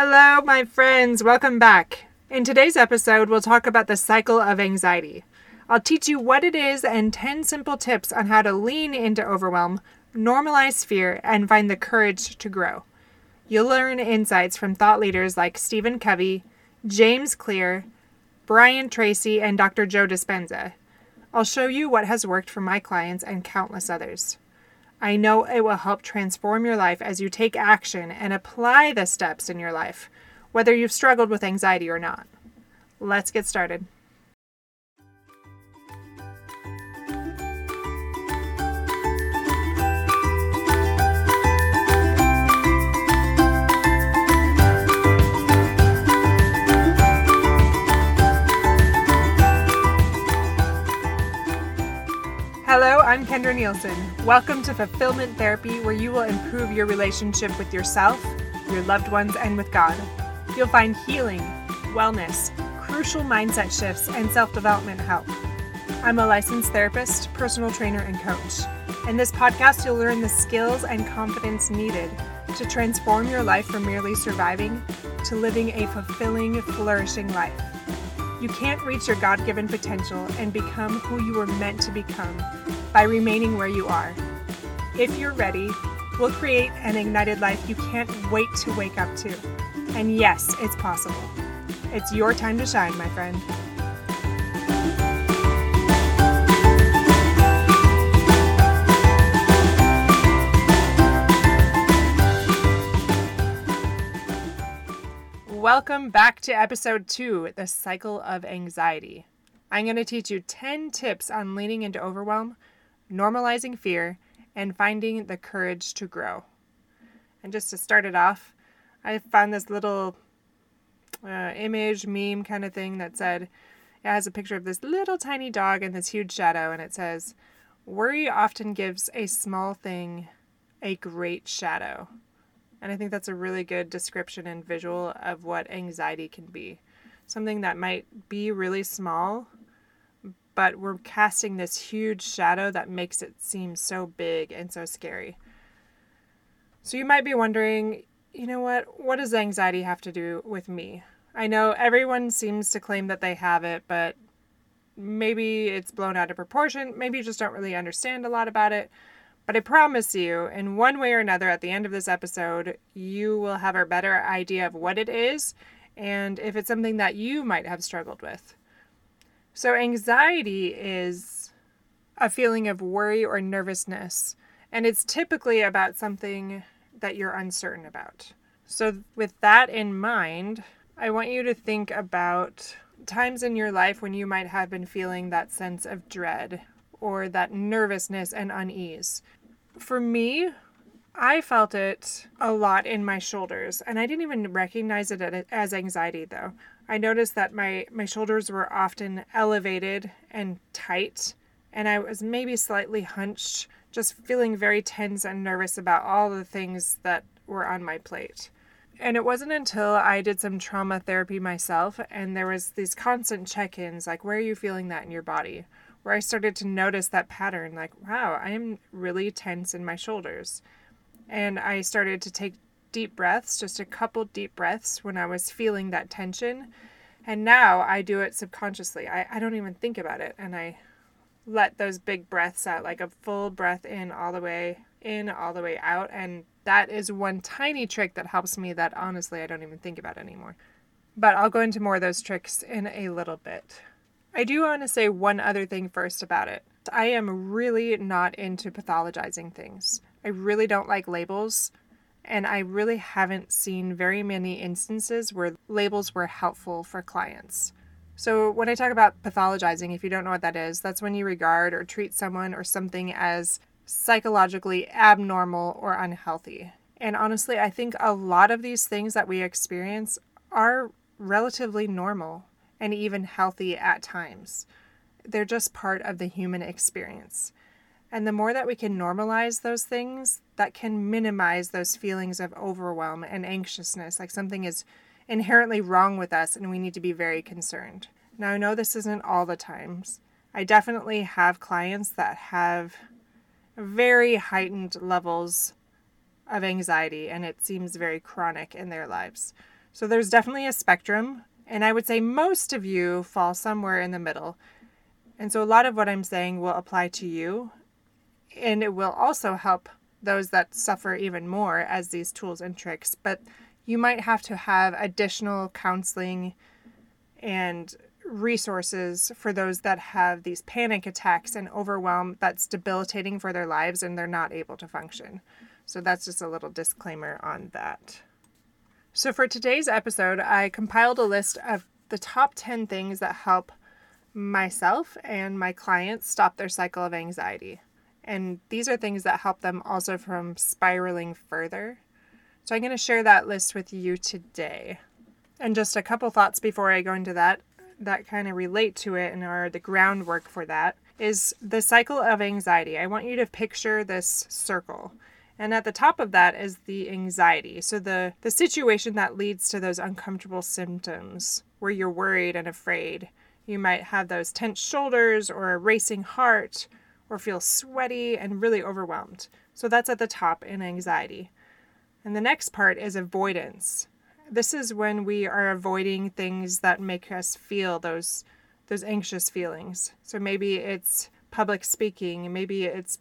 Hello, my friends. Welcome back. In today's episode, we'll talk about the cycle of anxiety. I'll teach you what it is and 10 simple tips on how to lean into overwhelm, normalize fear, and find the courage to grow. You'll learn insights from thought leaders like Stephen Covey, James Clear, Brian Tracy, and Dr. Joe Dispenza. I'll show you what has worked for my clients and countless others. I know it will help transform your life as you take action and apply the steps in your life, whether you've struggled with anxiety or not. Let's get started. Kendra Nielsen. Welcome to Fulfillment Therapy, where you will improve your relationship with yourself, your loved ones, and with God. You'll find healing, wellness, crucial mindset shifts, and self development help. I'm a licensed therapist, personal trainer, and coach. In this podcast, you'll learn the skills and confidence needed to transform your life from merely surviving to living a fulfilling, flourishing life. You can't reach your God given potential and become who you were meant to become by remaining where you are. If you're ready, we'll create an ignited life you can't wait to wake up to. And yes, it's possible. It's your time to shine, my friend. Welcome back to episode two The Cycle of Anxiety. I'm going to teach you 10 tips on leaning into overwhelm, normalizing fear, and finding the courage to grow. And just to start it off, I found this little uh, image, meme kind of thing that said, it has a picture of this little tiny dog and this huge shadow, and it says, Worry often gives a small thing a great shadow. And I think that's a really good description and visual of what anxiety can be. Something that might be really small, but we're casting this huge shadow that makes it seem so big and so scary. So you might be wondering, you know what? What does anxiety have to do with me? I know everyone seems to claim that they have it, but maybe it's blown out of proportion. Maybe you just don't really understand a lot about it. But I promise you, in one way or another, at the end of this episode, you will have a better idea of what it is and if it's something that you might have struggled with. So, anxiety is a feeling of worry or nervousness, and it's typically about something that you're uncertain about. So, with that in mind, I want you to think about times in your life when you might have been feeling that sense of dread or that nervousness and unease. For me, I felt it a lot in my shoulders, and I didn't even recognize it as anxiety though. I noticed that my, my shoulders were often elevated and tight, and I was maybe slightly hunched, just feeling very tense and nervous about all the things that were on my plate. And it wasn't until I did some trauma therapy myself and there was these constant check-ins like where are you feeling that in your body? where I started to notice that pattern like, wow, I am really tense in my shoulders. And I started to take deep breaths, just a couple deep breaths when I was feeling that tension. And now I do it subconsciously. I, I don't even think about it. And I let those big breaths out, like a full breath in all the way in, all the way out. And that is one tiny trick that helps me that honestly I don't even think about anymore. But I'll go into more of those tricks in a little bit. I do want to say one other thing first about it. I am really not into pathologizing things. I really don't like labels, and I really haven't seen very many instances where labels were helpful for clients. So, when I talk about pathologizing, if you don't know what that is, that's when you regard or treat someone or something as psychologically abnormal or unhealthy. And honestly, I think a lot of these things that we experience are relatively normal and even healthy at times. They're just part of the human experience. And the more that we can normalize those things, that can minimize those feelings of overwhelm and anxiousness, like something is inherently wrong with us and we need to be very concerned. Now, I know this isn't all the times. I definitely have clients that have very heightened levels of anxiety and it seems very chronic in their lives. So there's definitely a spectrum, and I would say most of you fall somewhere in the middle. And so a lot of what I'm saying will apply to you, and it will also help those that suffer even more as these tools and tricks. But you might have to have additional counseling and resources for those that have these panic attacks and overwhelm that's debilitating for their lives and they're not able to function. So that's just a little disclaimer on that. So for today's episode, I compiled a list of the top 10 things that help myself and my clients stop their cycle of anxiety. And these are things that help them also from spiraling further. So I'm going to share that list with you today. And just a couple thoughts before I go into that that kind of relate to it and are the groundwork for that is the cycle of anxiety. I want you to picture this circle. And at the top of that is the anxiety. So the the situation that leads to those uncomfortable symptoms where you're worried and afraid. You might have those tense shoulders or a racing heart or feel sweaty and really overwhelmed. So that's at the top in anxiety. And the next part is avoidance this is when we are avoiding things that make us feel those those anxious feelings. So maybe it's public speaking, maybe it's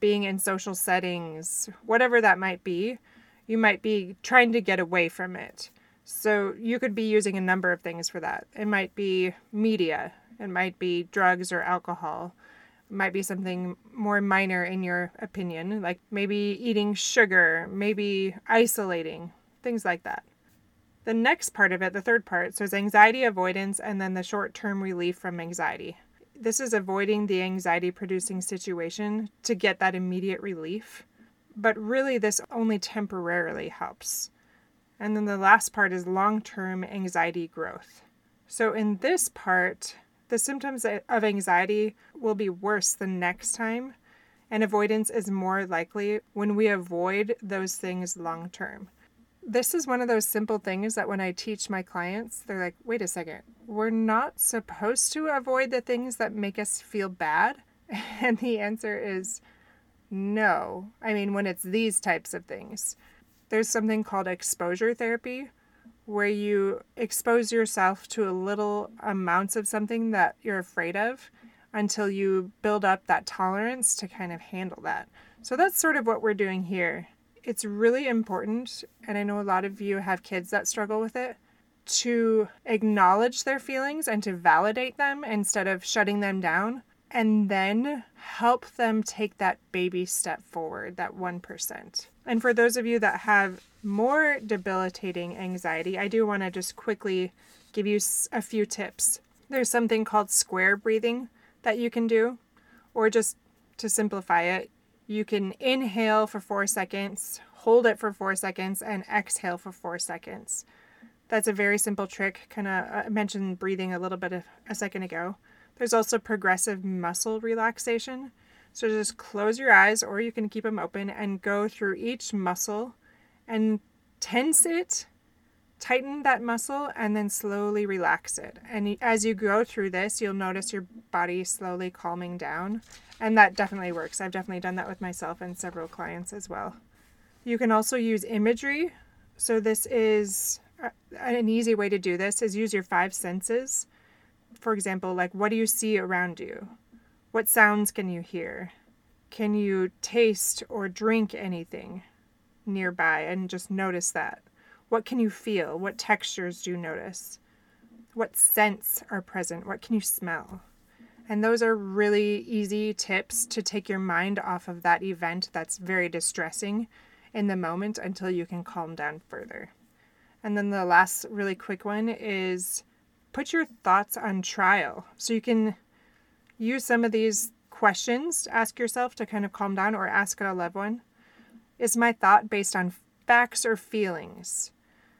being in social settings, whatever that might be. You might be trying to get away from it. So you could be using a number of things for that. It might be media, it might be drugs or alcohol. Might be something more minor in your opinion, like maybe eating sugar, maybe isolating, things like that. The next part of it, the third part, so is anxiety avoidance and then the short term relief from anxiety. This is avoiding the anxiety producing situation to get that immediate relief. But really, this only temporarily helps. And then the last part is long term anxiety growth. So, in this part, the symptoms of anxiety will be worse the next time, and avoidance is more likely when we avoid those things long term this is one of those simple things that when I teach my clients, they're like, wait a second, we're not supposed to avoid the things that make us feel bad? And the answer is no. I mean, when it's these types of things, there's something called exposure therapy where you expose yourself to a little amounts of something that you're afraid of until you build up that tolerance to kind of handle that. So that's sort of what we're doing here it's really important, and I know a lot of you have kids that struggle with it, to acknowledge their feelings and to validate them instead of shutting them down, and then help them take that baby step forward, that 1%. And for those of you that have more debilitating anxiety, I do want to just quickly give you a few tips. There's something called square breathing that you can do, or just to simplify it, you can inhale for four seconds, hold it for four seconds, and exhale for four seconds. That's a very simple trick. Kind of uh, mentioned breathing a little bit a, a second ago. There's also progressive muscle relaxation. So just close your eyes, or you can keep them open and go through each muscle and tense it, tighten that muscle, and then slowly relax it. And as you go through this, you'll notice your body slowly calming down and that definitely works. I've definitely done that with myself and several clients as well. You can also use imagery. So this is uh, an easy way to do this is use your five senses. For example, like what do you see around you? What sounds can you hear? Can you taste or drink anything nearby and just notice that? What can you feel? What textures do you notice? What scents are present? What can you smell? And those are really easy tips to take your mind off of that event that's very distressing in the moment until you can calm down further. And then the last really quick one is put your thoughts on trial. So you can use some of these questions to ask yourself to kind of calm down or ask a loved one. Is my thought based on facts or feelings?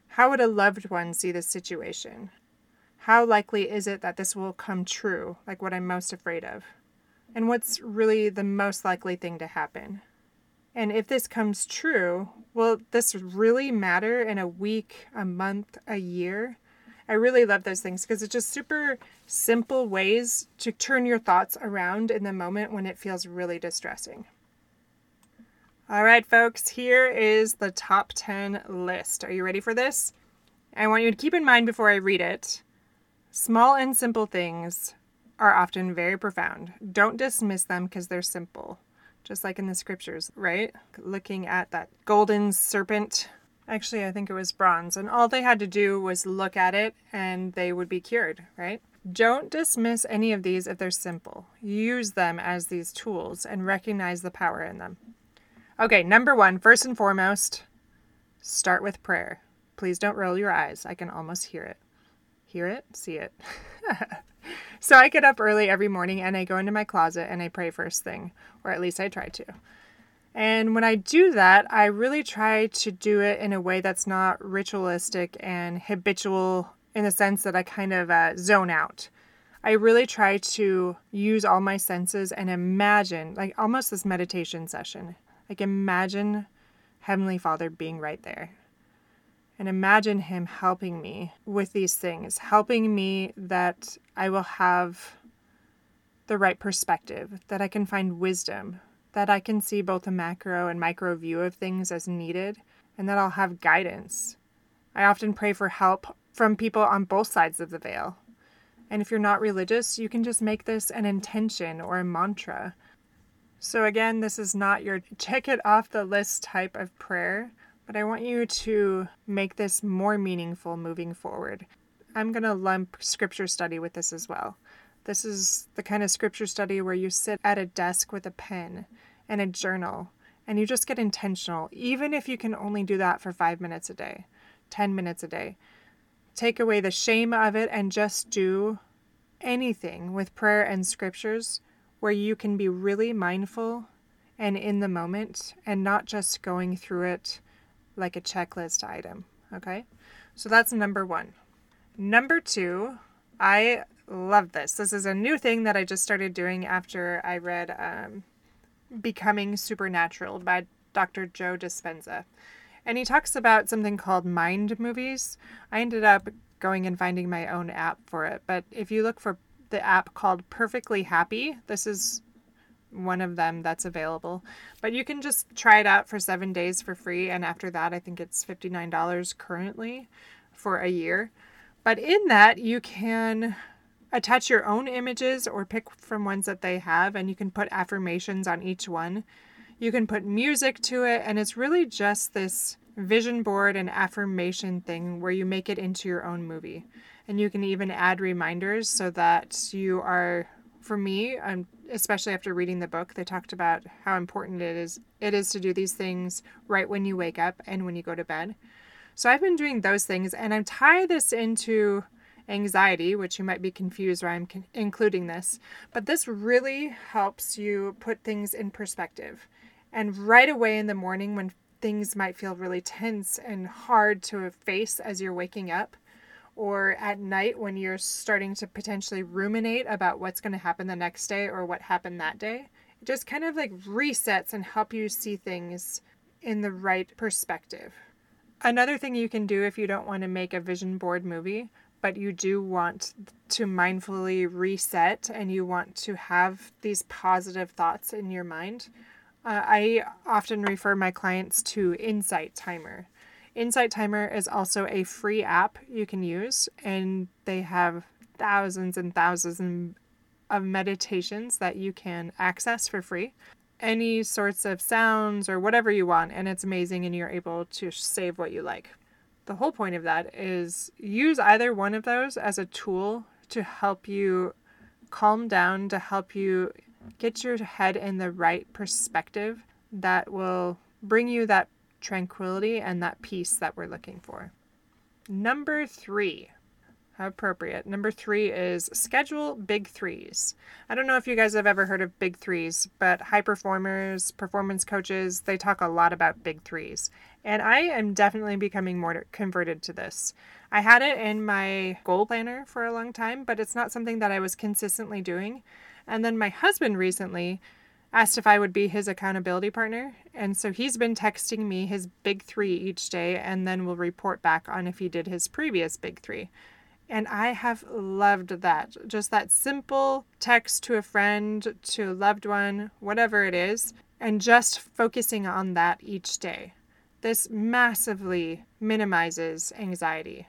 How would a loved one see this situation? How likely is it that this will come true, like what I'm most afraid of? And what's really the most likely thing to happen? And if this comes true, will this really matter in a week, a month, a year? I really love those things because it's just super simple ways to turn your thoughts around in the moment when it feels really distressing. All right, folks, here is the top 10 list. Are you ready for this? I want you to keep in mind before I read it small and simple things are often very profound. Don't dismiss them because they're simple, just like in the scriptures, right? Looking at that golden serpent. Actually, I think it was bronze, and all they had to do was look at it and they would be cured, right? Don't dismiss any of these if they're simple. Use them as these tools and recognize the power in them. Okay, number one, first and foremost, start with prayer. Please don't roll your eyes. I can almost hear it. Hear it? See it. so I get up early every morning and I go into my closet and I pray first thing, or at least I try to. And when I do that, I really try to do it in a way that's not ritualistic and habitual in the sense that I kind of uh, zone out. I really try to use all my senses and imagine, like almost this meditation session. Like imagine Heavenly Father being right there. And imagine Him helping me with these things, helping me that I will have the right perspective, that I can find wisdom, that I can see both a macro and micro view of things as needed, and that I'll have guidance. I often pray for help from people on both sides of the veil. And if you're not religious, you can just make this an intention or a mantra. So, again, this is not your check it off the list type of prayer, but I want you to make this more meaningful moving forward. I'm going to lump scripture study with this as well. This is the kind of scripture study where you sit at a desk with a pen and a journal and you just get intentional, even if you can only do that for five minutes a day, 10 minutes a day take away the shame of it and just do anything with prayer and scriptures where you can be really mindful and in the moment and not just going through it like a checklist item. Okay? So that's number one. Number two, I love this. This is a new thing that I just started doing after I read um, Becoming Supernatural by Dr. Joe Dispenza and he talks about something called mind movies. I ended up going and finding my own app for it, but if you look for the app called Perfectly Happy, this is one of them that's available. But you can just try it out for seven days for free, and after that, I think it's $59 currently for a year. But in that, you can attach your own images or pick from ones that they have, and you can put affirmations on each one. You can put music to it, and it's really just this vision board and affirmation thing where you make it into your own movie. And you can even add reminders so that you are, for me, um, especially after reading the book, they talked about how important it is it is to do these things right when you wake up and when you go to bed. So I've been doing those things, and I'm tie this into anxiety, which you might be confused why I'm con- including this, but this really helps you put things in perspective. And right away in the morning, when things might feel really tense and hard to face as you're waking up, or at night when you're starting to potentially ruminate about what's going to happen the next day or what happened that day, it just kind of like resets and help you see things in the right perspective. Another thing you can do if you don't want to make a vision board movie, but you do want to mindfully reset and you want to have these positive thoughts in your mind, uh, I often refer my clients to Insight Timer. Insight Timer is also a free app you can use, and they have thousands and thousands of meditations that you can access for free. Any sorts of sounds or whatever you want, and it's amazing, and you're able to save what you like. The whole point of that is use either one of those as a tool to help you calm down, to help you get your head in the right perspective that will bring you that tranquility and that peace that we're looking for. Number three, how appropriate. Number three is schedule big threes. I don't know if you guys have ever heard of big threes, but high performers, performance coaches, they talk a lot about big threes. And I am definitely becoming more converted to this. I had it in my goal planner for a long time, but it's not something that I was consistently doing. And then my husband recently asked if I would be his accountability partner. And so he's been texting me his big three each day and then will report back on if he did his previous big three. And I have loved that. Just that simple text to a friend, to a loved one, whatever it is, and just focusing on that each day. This massively minimizes anxiety.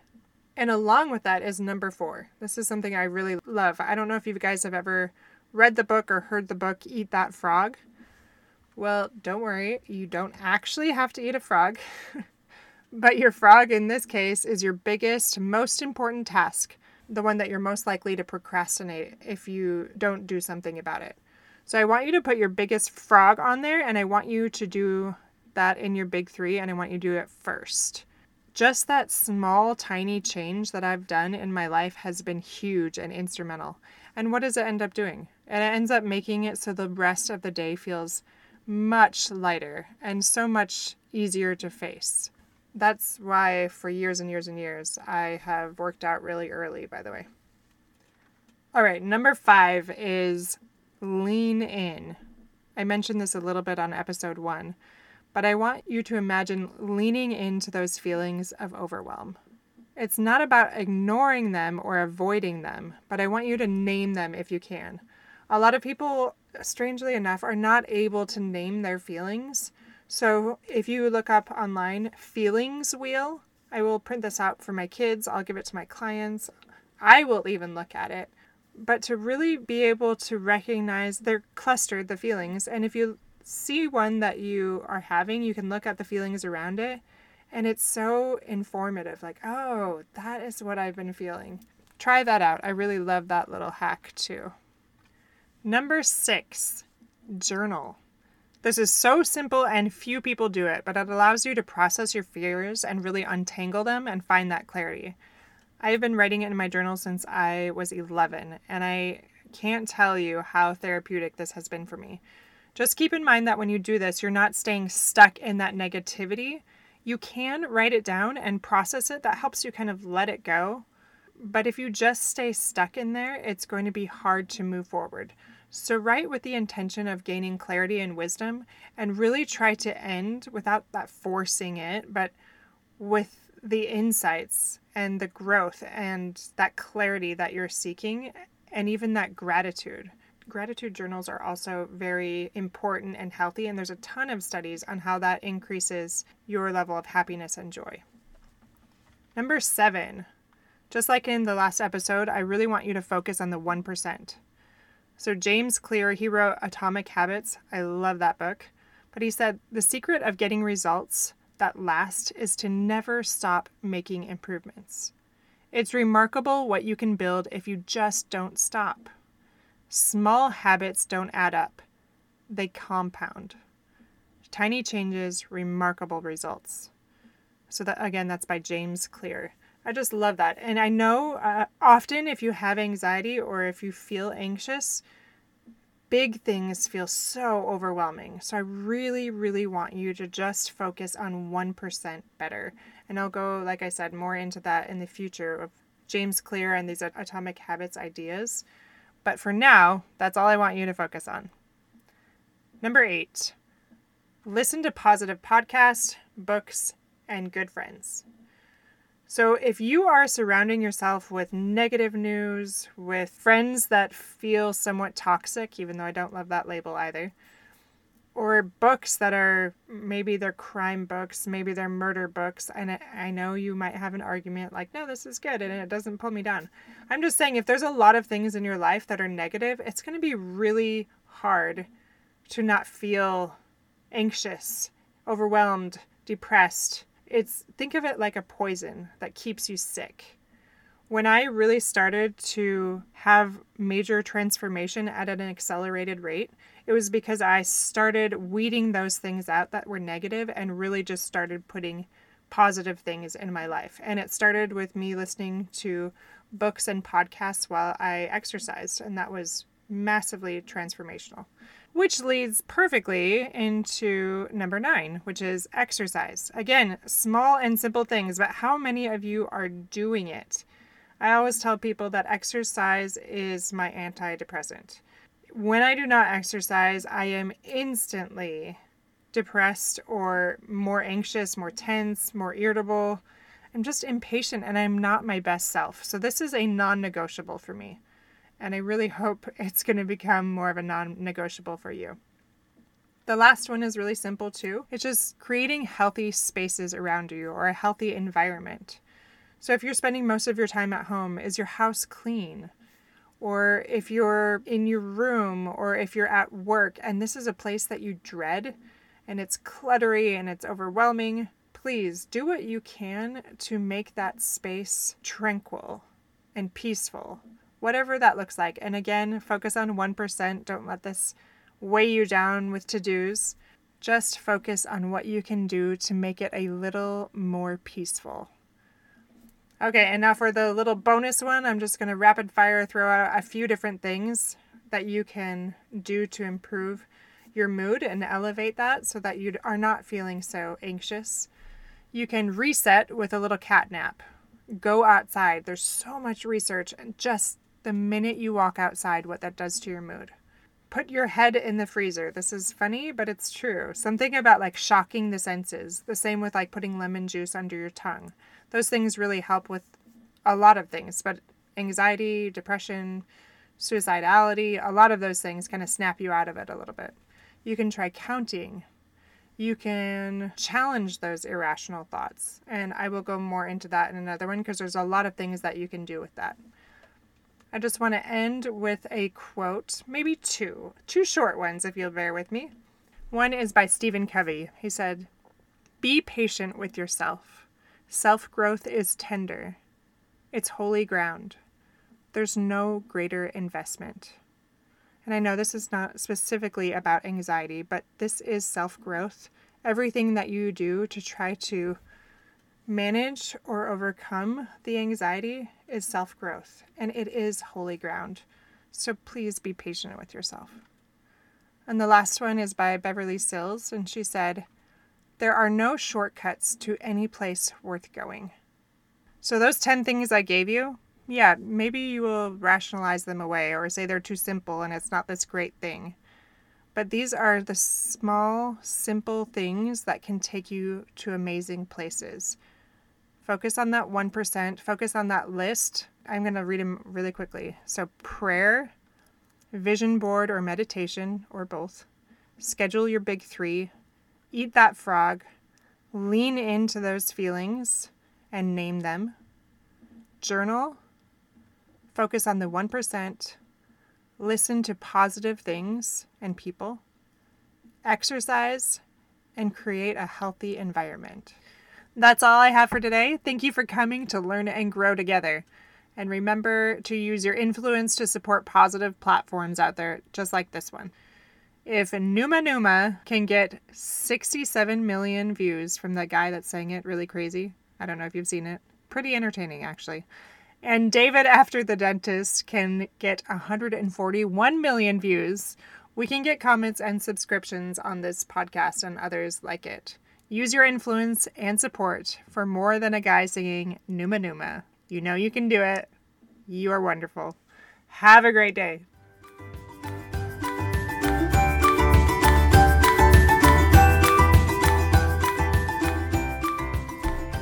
And along with that is number four. This is something I really love. I don't know if you guys have ever read the book or heard the book Eat That Frog. Well, don't worry, you don't actually have to eat a frog. but your frog in this case is your biggest, most important task, the one that you're most likely to procrastinate if you don't do something about it. So I want you to put your biggest frog on there and I want you to do that in your big three and I want you to do it first. Just that small, tiny change that I've done in my life has been huge and instrumental. And what does it end up doing? And it ends up making it so the rest of the day feels much lighter and so much easier to face. That's why, for years and years and years, I have worked out really early, by the way. All right, number five is lean in. I mentioned this a little bit on episode one, but I want you to imagine leaning into those feelings of overwhelm. It's not about ignoring them or avoiding them, but I want you to name them if you can. A lot of people, strangely enough, are not able to name their feelings. So if you look up online, feelings wheel, I will print this out for my kids, I'll give it to my clients. I will even look at it but to really be able to recognize they're clustered the feelings and if you see one that you are having you can look at the feelings around it and it's so informative like oh that is what i've been feeling. Try that out. I really love that little hack too. Number six journal. This is so simple and few people do it but it allows you to process your fears and really untangle them and find that clarity. I've been writing it in my journal since I was 11, and I can't tell you how therapeutic this has been for me. Just keep in mind that when you do this, you're not staying stuck in that negativity. You can write it down and process it. That helps you kind of let it go. But if you just stay stuck in there, it's going to be hard to move forward. So, write with the intention of gaining clarity and wisdom and really try to end without that forcing it, but with the insights and the growth and that clarity that you're seeking, and even that gratitude. Gratitude journals are also very important and healthy, and there's a ton of studies on how that increases your level of happiness and joy. Number seven, just like in the last episode, I really want you to focus on the 1%. So, James Clear, he wrote Atomic Habits. I love that book. But he said the secret of getting results that last is to never stop making improvements. It's remarkable what you can build if you just don't stop. Small habits don't add up, they compound. Tiny changes, remarkable results. So, that again, that's by James Clear. I just love that. And I know uh, often if you have anxiety or if you feel anxious, big things feel so overwhelming. So I really, really want you to just focus on 1% better. And I'll go, like I said, more into that in the future of James Clear and these atomic habits ideas. But for now, that's all I want you to focus on. Number eight, listen to positive podcasts, books, and good friends. So, if you are surrounding yourself with negative news, with friends that feel somewhat toxic, even though I don't love that label either, or books that are maybe they're crime books, maybe they're murder books, and I know you might have an argument like, no, this is good and it doesn't pull me down. I'm just saying, if there's a lot of things in your life that are negative, it's going to be really hard to not feel anxious, overwhelmed, depressed it's think of it like a poison that keeps you sick. When I really started to have major transformation at an accelerated rate, it was because I started weeding those things out that were negative and really just started putting positive things in my life. And it started with me listening to books and podcasts while I exercised, and that was massively transformational which leads perfectly into number nine, which is exercise. Again, small and simple things, but how many of you are doing it? I always tell people that exercise is my antidepressant. When I do not exercise, I am instantly depressed or more anxious, more tense, more irritable. I'm just impatient and I'm not my best self. So, this is a non negotiable for me and I really hope it's going to become more of a non negotiable for you. The last one is really simple too. It's just creating healthy spaces around you or a healthy environment. So if you're spending most of your time at home, is your house clean? Or if you're in your room or if you're at work and this is a place that you dread and it's cluttery and it's overwhelming, please do what you can to make that space tranquil and peaceful, whatever that looks like. And again, focus on 1%. Don't let this weigh you down with to dos. Just focus on what you can do to make it a little more peaceful. Okay, and now for the little bonus one, I'm just going to rapid fire throw out a few different things that you can do to improve your mood and elevate that so that you are not feeling so anxious. You can reset with a little cat nap. Go outside. There's so much research, and just the minute you walk outside, what that does to your mood. Put your head in the freezer. This is funny, but it's true. Something about like shocking the senses. The same with like putting lemon juice under your tongue those things really help with a lot of things, but anxiety, depression, suicidality, a lot of those things kind of snap you out of it a little bit. You can try counting. You can challenge those irrational thoughts. And I will go more into that in another one because there's a lot of things that you can do with that. I just want to end with a quote, maybe two, two short ones if you'll bear with me. One is by Stephen Covey. He said, Be patient with yourself. Self growth is tender, it's holy ground. There's no greater investment. And I know this is not specifically about anxiety, but this is self growth. Everything that you do to try to manage or overcome the anxiety is self growth, and it is holy ground. So please be patient with yourself. And the last one is by Beverly Sills, and she said, there are no shortcuts to any place worth going. So, those 10 things I gave you, yeah, maybe you will rationalize them away or say they're too simple and it's not this great thing. But these are the small, simple things that can take you to amazing places. Focus on that 1%, focus on that list. I'm going to read them really quickly. So, prayer, vision board or meditation, or both. Schedule your big three, eat that frog, lean into those feelings and name them. Journal, focus on the 1%, listen to positive things and people, exercise, and create a healthy environment. That's all I have for today. Thank you for coming to learn and grow together. And remember to use your influence to support positive platforms out there, just like this one. If Numa Numa can get 67 million views from that guy that sang it really crazy, I don't know if you've seen it. Pretty entertaining, actually. And David After the Dentist can get 141 million views. We can get comments and subscriptions on this podcast and others like it. Use your influence and support for more than a guy singing Numa Numa. You know you can do it. You are wonderful. Have a great day.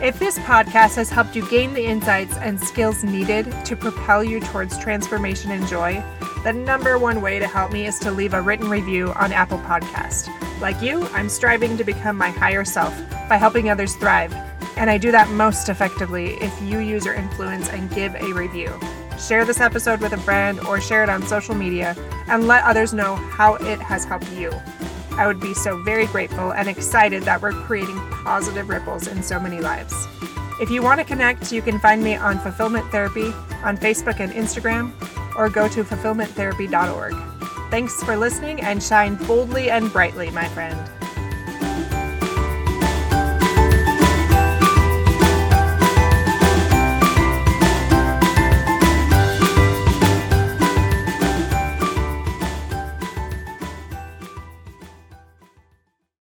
If this podcast has helped you gain the insights and skills needed to propel you towards transformation and joy, the number one way to help me is to leave a written review on Apple Podcast. Like you, I'm striving to become my higher self by helping others thrive, and I do that most effectively if you use your influence and give a review. Share this episode with a friend or share it on social media and let others know how it has helped you. I would be so very grateful and excited that we're creating positive ripples in so many lives. If you want to connect, you can find me on Fulfillment Therapy on Facebook and Instagram, or go to fulfillmenttherapy.org. Thanks for listening and shine boldly and brightly, my friend.